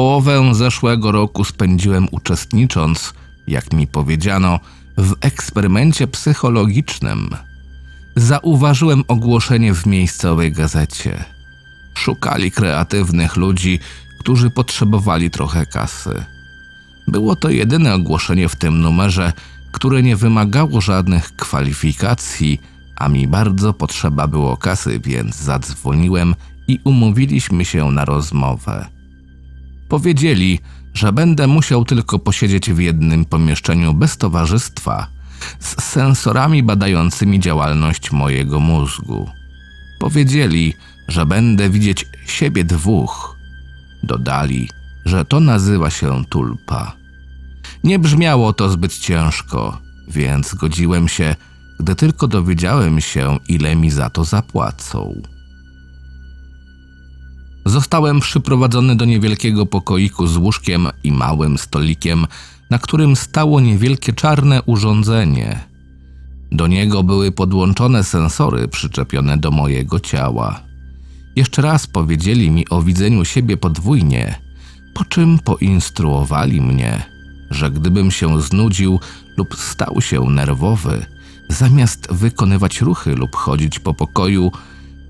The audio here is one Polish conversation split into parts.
Połowę zeszłego roku spędziłem uczestnicząc, jak mi powiedziano, w eksperymencie psychologicznym. Zauważyłem ogłoszenie w miejscowej gazecie. Szukali kreatywnych ludzi, którzy potrzebowali trochę kasy. Było to jedyne ogłoszenie w tym numerze, które nie wymagało żadnych kwalifikacji, a mi bardzo potrzeba było kasy, więc zadzwoniłem i umówiliśmy się na rozmowę. Powiedzieli, że będę musiał tylko posiedzieć w jednym pomieszczeniu bez towarzystwa, z sensorami badającymi działalność mojego mózgu. Powiedzieli, że będę widzieć siebie dwóch. Dodali, że to nazywa się tulpa. Nie brzmiało to zbyt ciężko, więc zgodziłem się, gdy tylko dowiedziałem się, ile mi za to zapłacą. Zostałem przyprowadzony do niewielkiego pokoiku z łóżkiem i małym stolikiem, na którym stało niewielkie czarne urządzenie. Do niego były podłączone sensory przyczepione do mojego ciała. Jeszcze raz powiedzieli mi o widzeniu siebie podwójnie, po czym poinstruowali mnie, że gdybym się znudził lub stał się nerwowy, zamiast wykonywać ruchy lub chodzić po pokoju,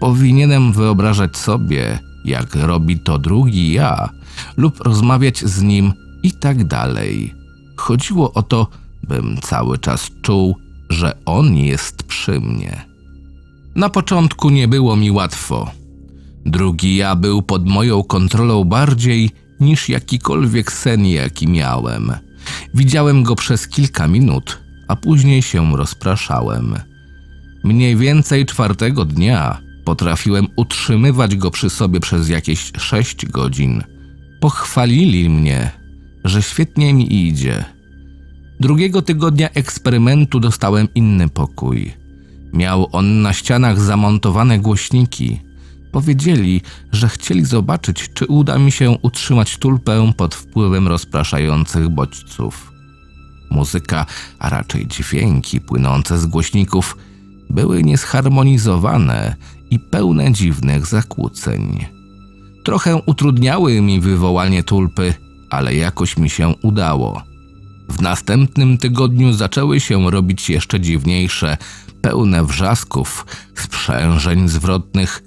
powinienem wyobrażać sobie, jak robi to drugi ja, lub rozmawiać z nim i tak dalej. Chodziło o to, bym cały czas czuł, że on jest przy mnie. Na początku nie było mi łatwo. Drugi ja był pod moją kontrolą bardziej niż jakikolwiek sen, jaki miałem. Widziałem go przez kilka minut, a później się rozpraszałem. Mniej więcej czwartego dnia potrafiłem utrzymywać go przy sobie przez jakieś sześć godzin. Pochwalili mnie, że świetnie mi idzie. Drugiego tygodnia eksperymentu dostałem inny pokój. Miał on na ścianach zamontowane głośniki. Powiedzieli, że chcieli zobaczyć, czy uda mi się utrzymać tulpę pod wpływem rozpraszających bodźców. Muzyka, a raczej dźwięki płynące z głośników były niesharmonizowane i pełne dziwnych zakłóceń. Trochę utrudniały mi wywołanie tulpy, ale jakoś mi się udało. W następnym tygodniu zaczęły się robić jeszcze dziwniejsze, pełne wrzasków, sprzężeń zwrotnych,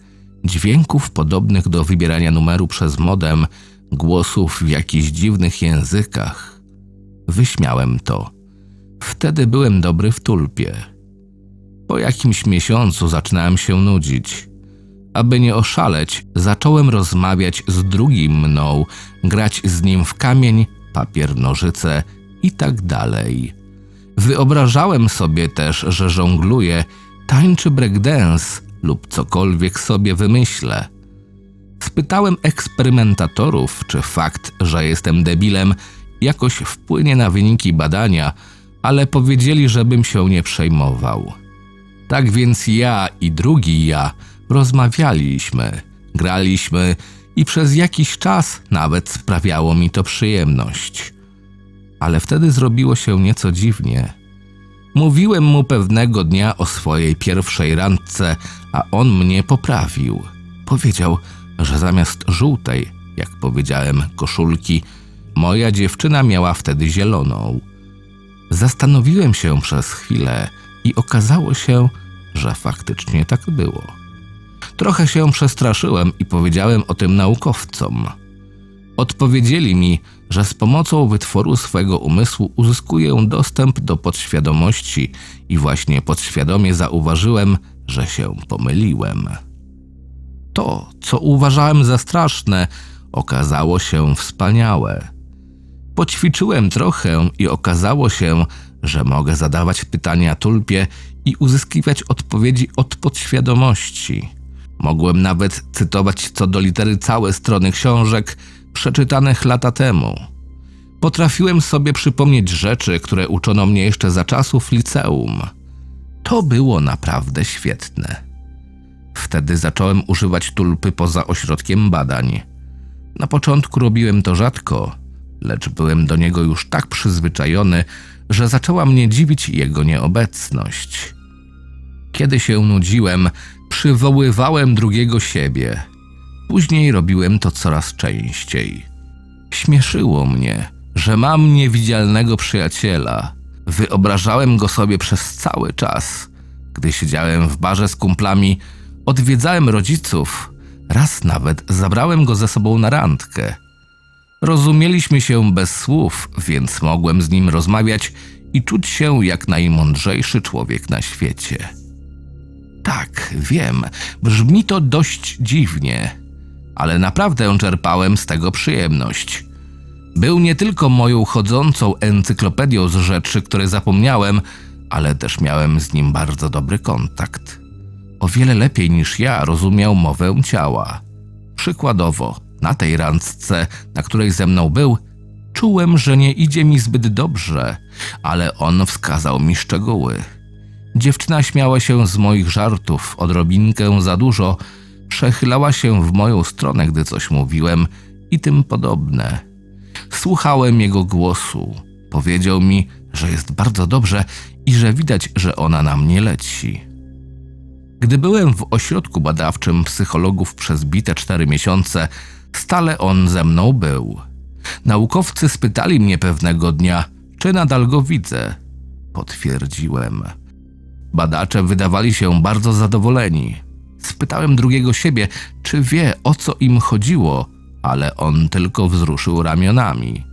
dźwięków podobnych do wybierania numeru przez modem, głosów w jakichś dziwnych językach. Wyśmiałem to. Wtedy byłem dobry w tulpie. Po jakimś miesiącu zaczynałem się nudzić. Aby nie oszaleć, zacząłem rozmawiać z drugim mną, grać z nim w kamień, papier, nożyce i tak dalej. Wyobrażałem sobie też, że żongluję, tańczy breakdance lub cokolwiek sobie wymyślę. Spytałem eksperymentatorów, czy fakt, że jestem debilem, jakoś wpłynie na wyniki badania, ale powiedzieli, żebym się nie przejmował. Tak więc ja i drugi ja rozmawialiśmy, graliśmy i przez jakiś czas nawet sprawiało mi to przyjemność. Ale wtedy zrobiło się nieco dziwnie. Mówiłem mu pewnego dnia o swojej pierwszej randce, a on mnie poprawił. Powiedział, że zamiast żółtej, jak powiedziałem, koszulki, moja dziewczyna miała wtedy zieloną. Zastanowiłem się przez chwilę i okazało się, że faktycznie tak było. Trochę się przestraszyłem i powiedziałem o tym naukowcom. Odpowiedzieli mi, że z pomocą wytworu swego umysłu uzyskuję dostęp do podświadomości i właśnie podświadomie zauważyłem, że się pomyliłem. To, co uważałem za straszne, okazało się wspaniałe. Poćwiczyłem trochę i okazało się, że mogę zadawać pytania tulpie i uzyskiwać odpowiedzi od podświadomości. Mogłem nawet cytować co do litery całe strony książek przeczytanych lata temu. Potrafiłem sobie przypomnieć rzeczy, które uczono mnie jeszcze za czasów liceum. To było naprawdę świetne. Wtedy zacząłem używać tulpy poza ośrodkiem badań. Na początku robiłem to rzadko, lecz byłem do niego już tak przyzwyczajony, że zaczęła mnie dziwić jego nieobecność. Kiedy się nudziłem, przywoływałem drugiego siebie. Później robiłem to coraz częściej. Śmieszyło mnie, że mam niewidzialnego przyjaciela. Wyobrażałem go sobie przez cały czas. Gdy siedziałem w barze z kumplami, odwiedzałem rodziców. Raz nawet zabrałem go ze sobą na randkę. Rozumieliśmy się bez słów, więc mogłem z nim rozmawiać i czuć się jak najmądrzejszy człowiek na świecie. Tak, wiem, brzmi to dość dziwnie, ale naprawdę czerpałem z tego przyjemność. Był nie tylko moją chodzącą encyklopedią z rzeczy, które zapomniałem, ale też miałem z nim bardzo dobry kontakt. O wiele lepiej niż ja rozumiał mowę ciała. Przykładowo, na tej randce, na której ze mną był, czułem, że nie idzie mi zbyt dobrze, ale on wskazał mi szczegóły. Dziewczyna śmiała się z moich żartów odrobinkę za dużo, przechylała się w moją stronę, gdy coś mówiłem i tym podobne. Słuchałem jego głosu. Powiedział mi, że jest bardzo dobrze i że widać, że ona na mnie leci. Gdy byłem w ośrodku badawczym psychologów przez bite cztery miesiące, stale on ze mną był. Naukowcy spytali mnie pewnego dnia, czy nadal go widzę. Potwierdziłem. Badacze wydawali się bardzo zadowoleni. Spytałem drugiego siebie, czy wie o co im chodziło, ale on tylko wzruszył ramionami.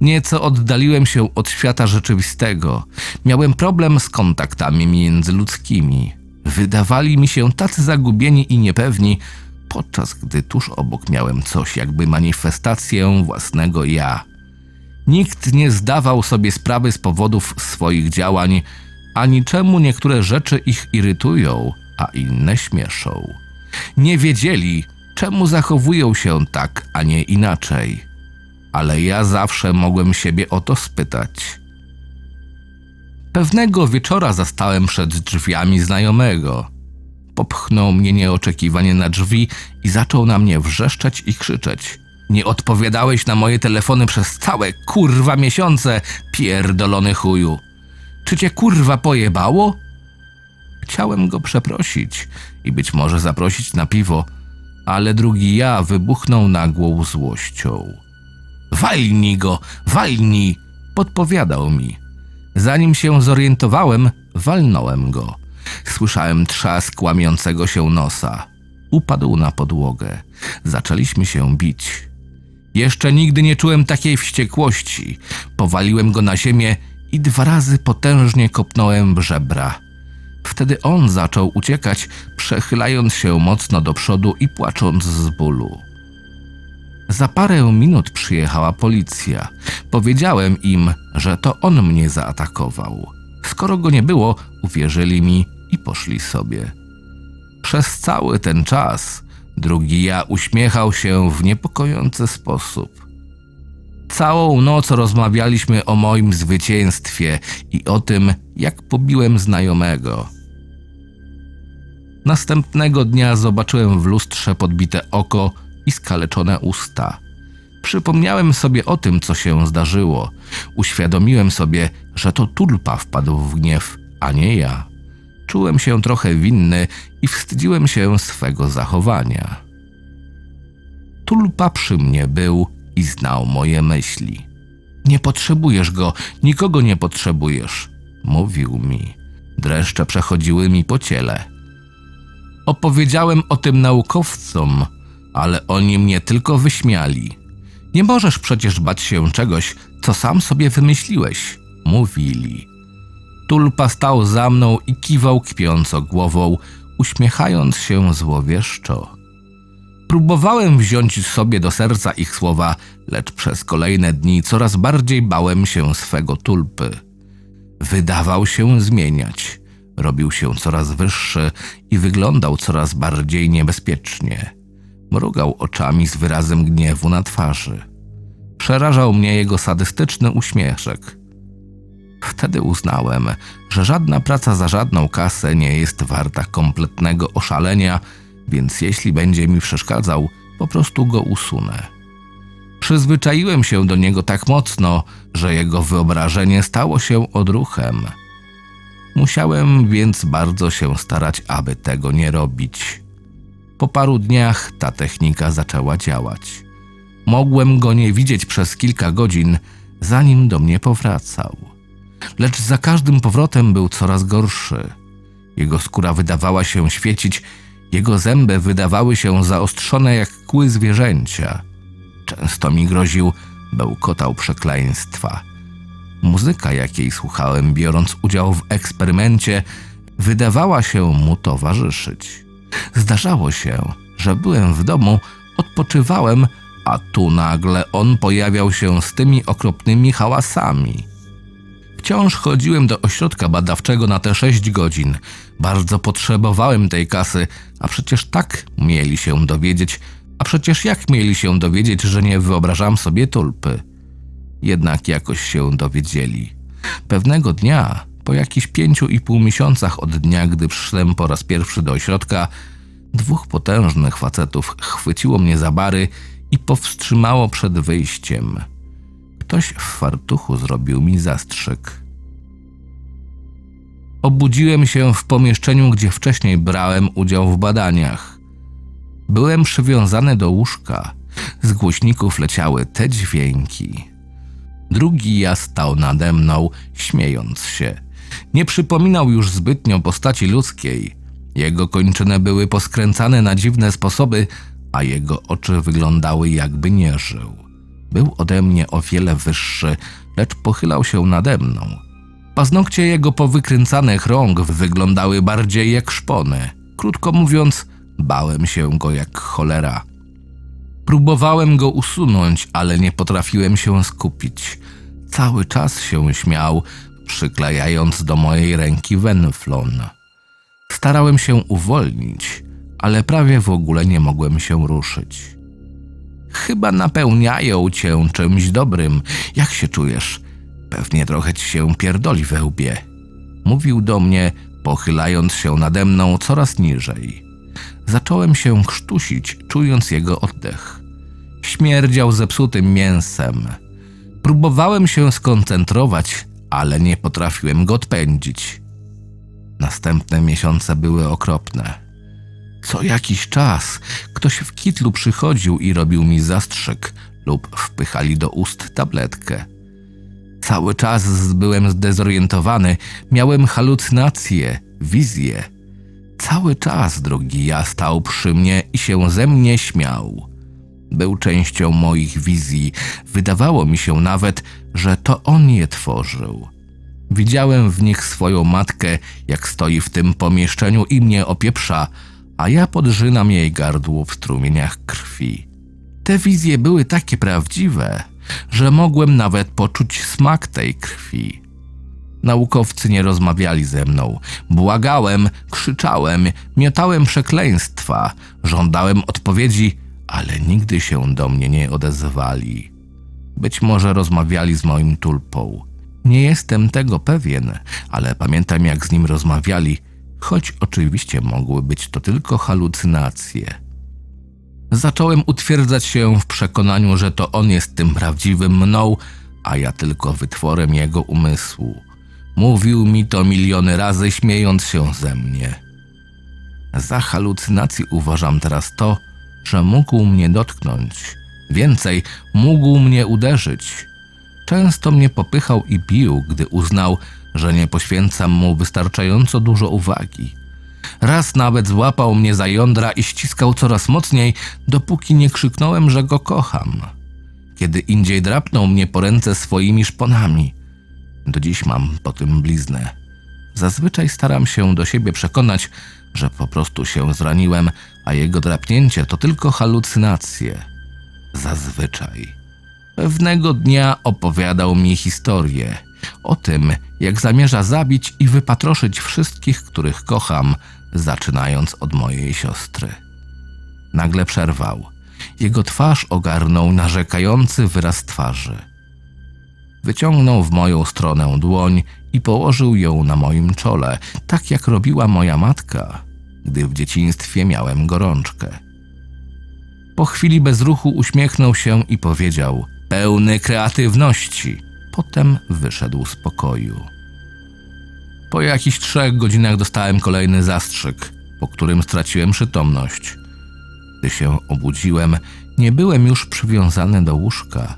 Nieco oddaliłem się od świata rzeczywistego. Miałem problem z kontaktami międzyludzkimi. Wydawali mi się tacy zagubieni i niepewni, podczas gdy tuż obok miałem coś jakby manifestację własnego ja. Nikt nie zdawał sobie sprawy z powodów swoich działań, ani czemu niektóre rzeczy ich irytują, a inne śmieszą. Nie wiedzieli, czemu zachowują się tak, a nie inaczej. Ale ja zawsze mogłem siebie o to spytać. Pewnego wieczora zastałem przed drzwiami znajomego. Popchnął mnie nieoczekiwanie na drzwi i zaczął na mnie wrzeszczeć i krzyczeć. Nie odpowiadałeś na moje telefony przez całe kurwa miesiące, pierdolony chuju. Czy cię kurwa pojebało? Chciałem go przeprosić i być może zaprosić na piwo, ale drugi ja wybuchnął nagłą złością. Walnij go, walnij! podpowiadał mi. Zanim się zorientowałem, walnąłem go. Słyszałem trzask łamiącego się nosa. Upadł na podłogę. Zaczęliśmy się bić. Jeszcze nigdy nie czułem takiej wściekłości. Powaliłem go na ziemię i dwa razy potężnie kopnąłem w żebra. Wtedy on zaczął uciekać, przechylając się mocno do przodu i płacząc z bólu. Za parę minut przyjechała policja. Powiedziałem im, że to on mnie zaatakował. Skoro go nie było, uwierzyli mi i poszli sobie. Przez cały ten czas drugi ja uśmiechał się w niepokojący sposób. Całą noc rozmawialiśmy o moim zwycięstwie i o tym, jak pobiłem znajomego. Następnego dnia zobaczyłem w lustrze podbite oko i skaleczone usta. Przypomniałem sobie o tym, co się zdarzyło. Uświadomiłem sobie, że to tulpa wpadł w gniew, a nie ja. Czułem się trochę winny i wstydziłem się swego zachowania. Tulpa przy mnie był i znał moje myśli. Nie potrzebujesz go, nikogo nie potrzebujesz, mówił mi. Dreszcze przechodziły mi po ciele. Opowiedziałem o tym naukowcom, ale oni mnie tylko wyśmiali. Nie możesz przecież bać się czegoś, co sam sobie wymyśliłeś, mówili. Tulpa stał za mną i kiwał kpiąco głową, uśmiechając się złowieszczo. Próbowałem wziąć sobie do serca ich słowa, lecz przez kolejne dni coraz bardziej bałem się swego tulpy. Wydawał się zmieniać. Robił się coraz wyższy i wyglądał coraz bardziej niebezpiecznie. Mrugał oczami z wyrazem gniewu na twarzy. Przerażał mnie jego sadystyczny uśmieszek. Wtedy uznałem, że żadna praca za żadną kasę nie jest warta kompletnego oszalenia, więc jeśli będzie mi przeszkadzał, po prostu go usunę. Przyzwyczaiłem się do niego tak mocno, że jego wyobrażenie stało się odruchem. Musiałem więc bardzo się starać, aby tego nie robić. Po paru dniach ta technika zaczęła działać. Mogłem go nie widzieć przez kilka godzin, zanim do mnie powracał. Lecz za każdym powrotem był coraz gorszy. Jego skóra wydawała się świecić, jego zęby wydawały się zaostrzone jak kły zwierzęcia. Często mi groził, bełkotał przekleństwa. Muzyka, jakiej słuchałem, biorąc udział w eksperymencie, wydawała się mu towarzyszyć. Zdarzało się, że byłem w domu, odpoczywałem, a tu nagle on pojawiał się z tymi okropnymi hałasami. Wciąż chodziłem do ośrodka badawczego na te sześć godzin. Bardzo potrzebowałem tej kasy, a przecież tak mieli się dowiedzieć, a przecież jak mieli się dowiedzieć, że nie wyobrażam sobie tulpy? Jednak jakoś się dowiedzieli. Pewnego dnia, po jakichś pięciu i pół miesiącach od dnia, gdy przyszedłem po raz pierwszy do ośrodka, dwóch potężnych facetów chwyciło mnie za bary i powstrzymało przed wyjściem. Ktoś w fartuchu zrobił mi zastrzyk. Obudziłem się w pomieszczeniu, gdzie wcześniej brałem udział w badaniach. Byłem przywiązany do łóżka. Z głośników leciały te dźwięki. Drugi ja stał nade mną, śmiejąc się. Nie przypominał już zbytnio postaci ludzkiej. Jego kończyny były poskręcane na dziwne sposoby, a jego oczy wyglądały jakby nie żył. Był ode mnie o wiele wyższy, lecz pochylał się nade mną. Paznokcie jego powykręcanych rąk wyglądały bardziej jak szpony. Krótko mówiąc, bałem się go jak cholera. Próbowałem go usunąć, ale nie potrafiłem się skupić. Cały czas się śmiał, przyklejając do mojej ręki wenflon. Starałem się uwolnić, ale prawie w ogóle nie mogłem się ruszyć. Chyba napełniają cię czymś dobrym. Jak się czujesz? Pewnie trochę ci się pierdoli we łbie. Mówił do mnie, pochylając się nade mną coraz niżej. Zacząłem się krztusić, czując jego oddech. Śmierdział zepsutym mięsem. Próbowałem się skoncentrować, ale nie potrafiłem go odpędzić. Następne miesiące były okropne. Co jakiś czas ktoś w kitlu przychodził i robił mi zastrzyk lub wpychali do ust tabletkę. Cały czas byłem zdezorientowany, miałem halucynacje, wizje. Cały czas drugi ja stał przy mnie i się ze mnie śmiał. Był częścią moich wizji, wydawało mi się nawet, że to on je tworzył. Widziałem w nich swoją matkę, jak stoi w tym pomieszczeniu i mnie opieprza, a ja podrzynam jej gardło w strumieniach krwi. Te wizje były takie prawdziwe, że mogłem nawet poczuć smak tej krwi. Naukowcy nie rozmawiali ze mną. Błagałem, krzyczałem, miotałem przekleństwa, żądałem odpowiedzi, ale nigdy się do mnie nie odezwali. Być może rozmawiali z moim tulpą. Nie jestem tego pewien, ale pamiętam jak z nim rozmawiali – choć oczywiście mogły być to tylko halucynacje. Zacząłem utwierdzać się w przekonaniu, że to on jest tym prawdziwym mną, a ja tylko wytworem jego umysłu. Mówił mi to miliony razy, śmiejąc się ze mnie. Za halucynacji uważam teraz to, że mógł mnie dotknąć. Więcej, mógł mnie uderzyć. Często mnie popychał i bił, gdy uznał, że nie poświęcam mu wystarczająco dużo uwagi. Raz nawet złapał mnie za jądra i ściskał coraz mocniej, dopóki nie krzyknąłem, że go kocham. Kiedy indziej drapnął mnie po ręce swoimi szponami. Do dziś mam po tym bliznę. Zazwyczaj staram się do siebie przekonać, że po prostu się zraniłem, a jego drapnięcie to tylko halucynacje. Zazwyczaj. Pewnego dnia opowiadał mi historię o tym, jak zamierza zabić i wypatroszyć wszystkich, których kocham, zaczynając od mojej siostry. Nagle przerwał. Jego twarz ogarnął narzekający wyraz twarzy. Wyciągnął w moją stronę dłoń i położył ją na moim czole, tak jak robiła moja matka, gdy w dzieciństwie miałem gorączkę. Po chwili bezruchu uśmiechnął się i powiedział, pełny kreatywności – Potem wyszedł z pokoju. Po jakichś trzech godzinach dostałem kolejny zastrzyk, po którym straciłem przytomność. Gdy się obudziłem, Nie byłem już przywiązany do łóżka.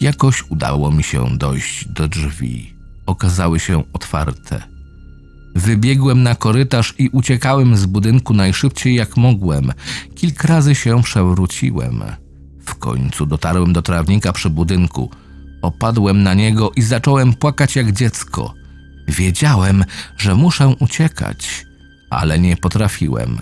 Jakoś udało mi się dojść do drzwi. Okazały się otwarte. Wybiegłem na korytarz i uciekałem z budynku najszybciej jak mogłem. Kilka razy się przewróciłem. W końcu dotarłem do trawnika przy budynku. Opadłem na niego i zacząłem płakać jak dziecko. Wiedziałem, że muszę uciekać, ale nie potrafiłem.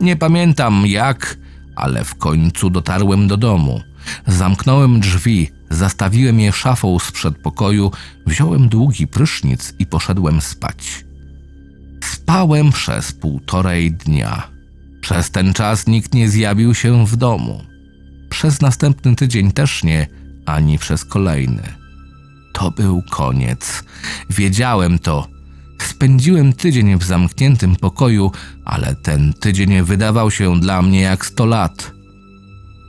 Nie pamiętam jak, ale w końcu dotarłem do domu. Zamknąłem drzwi, zastawiłem je szafą z przedpokoju, wziąłem długi prysznic i poszedłem spać. Spałem przez półtorej dnia. Przez ten czas nikt nie zjawił się w domu. Przez następny tydzień też nie, ani przez kolejny. To był koniec. Wiedziałem to. Spędziłem tydzień w zamkniętym pokoju, ale ten tydzień wydawał się dla mnie jak sto lat.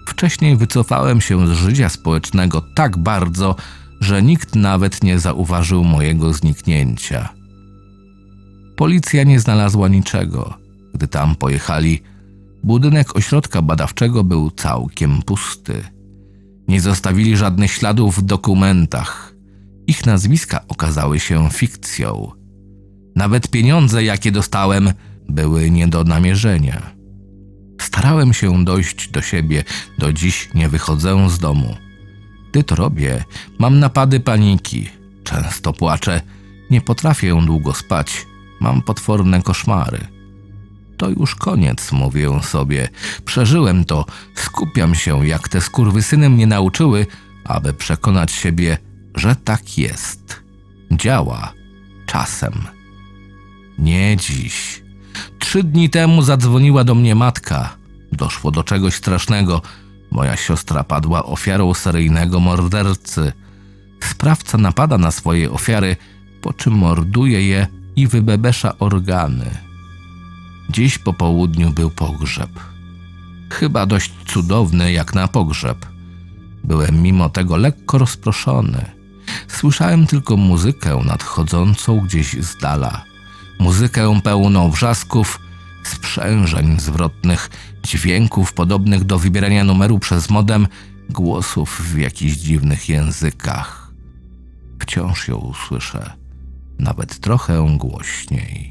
Wcześniej wycofałem się z życia społecznego tak bardzo, że nikt nawet nie zauważył mojego zniknięcia. Policja nie znalazła niczego. Gdy tam pojechali, budynek ośrodka badawczego był całkiem pusty. Nie zostawili żadnych śladów w dokumentach. Ich nazwiska okazały się fikcją. Nawet pieniądze, jakie dostałem, były nie do namierzenia. Starałem się dojść do siebie, do dziś nie wychodzę z domu. Gdy to robię, mam napady paniki. Często płaczę, nie potrafię długo spać, mam potworne koszmary. To już koniec, mówię sobie. Przeżyłem to, skupiam się, jak te skurwysyny mnie nauczyły, aby przekonać siebie, że tak jest. Działa. Czasem. Nie dziś. Trzy dni temu zadzwoniła do mnie matka. Doszło do czegoś strasznego. Moja siostra padła ofiarą seryjnego mordercy. Sprawca napada na swoje ofiary, po czym morduje je i wybebesza organy. Dziś po południu był pogrzeb. Chyba dość cudowny jak na pogrzeb. Byłem mimo tego lekko rozproszony. Słyszałem tylko muzykę nadchodzącą gdzieś z dala. Muzykę pełną wrzasków, sprzężeń zwrotnych, dźwięków podobnych do wybierania numeru przez modem, głosów w jakichś dziwnych językach. Wciąż ją słyszę, nawet trochę głośniej.